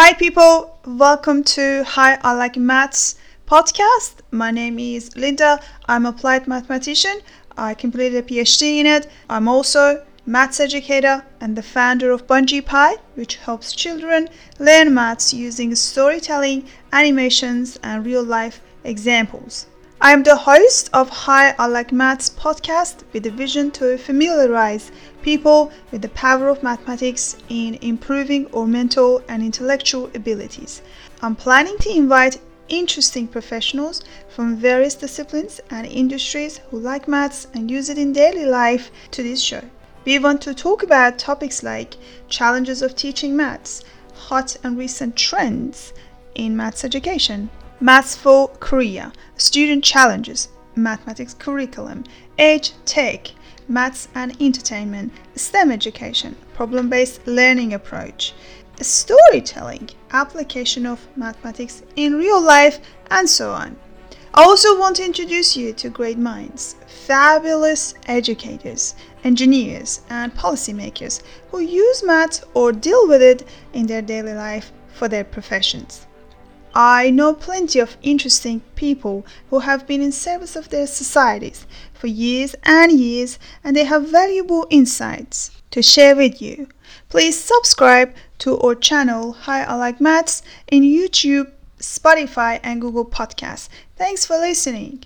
Hi, people. Welcome to Hi, I Like Maths podcast. My name is Linda. I'm a applied mathematician. I completed a PhD in it. I'm also maths educator and the founder of Bungee Pie, which helps children learn maths using storytelling, animations, and real life examples. I am the host of Hi I Like Maths podcast with a vision to familiarize people with the power of mathematics in improving our mental and intellectual abilities. I'm planning to invite interesting professionals from various disciplines and industries who like maths and use it in daily life to this show. We want to talk about topics like challenges of teaching maths, hot and recent trends in maths education, Maths for Korea, Student Challenges, Mathematics Curriculum, Ed Tech, Maths and Entertainment, STEM Education, Problem Based Learning Approach, Storytelling, Application of Mathematics in Real Life, and so on. I also want to introduce you to great minds, fabulous educators, engineers, and policymakers who use maths or deal with it in their daily life for their professions. I know plenty of interesting people who have been in service of their societies for years and years and they have valuable insights to share with you. Please subscribe to our channel Hi I Like Maths in YouTube, Spotify and Google Podcasts. Thanks for listening.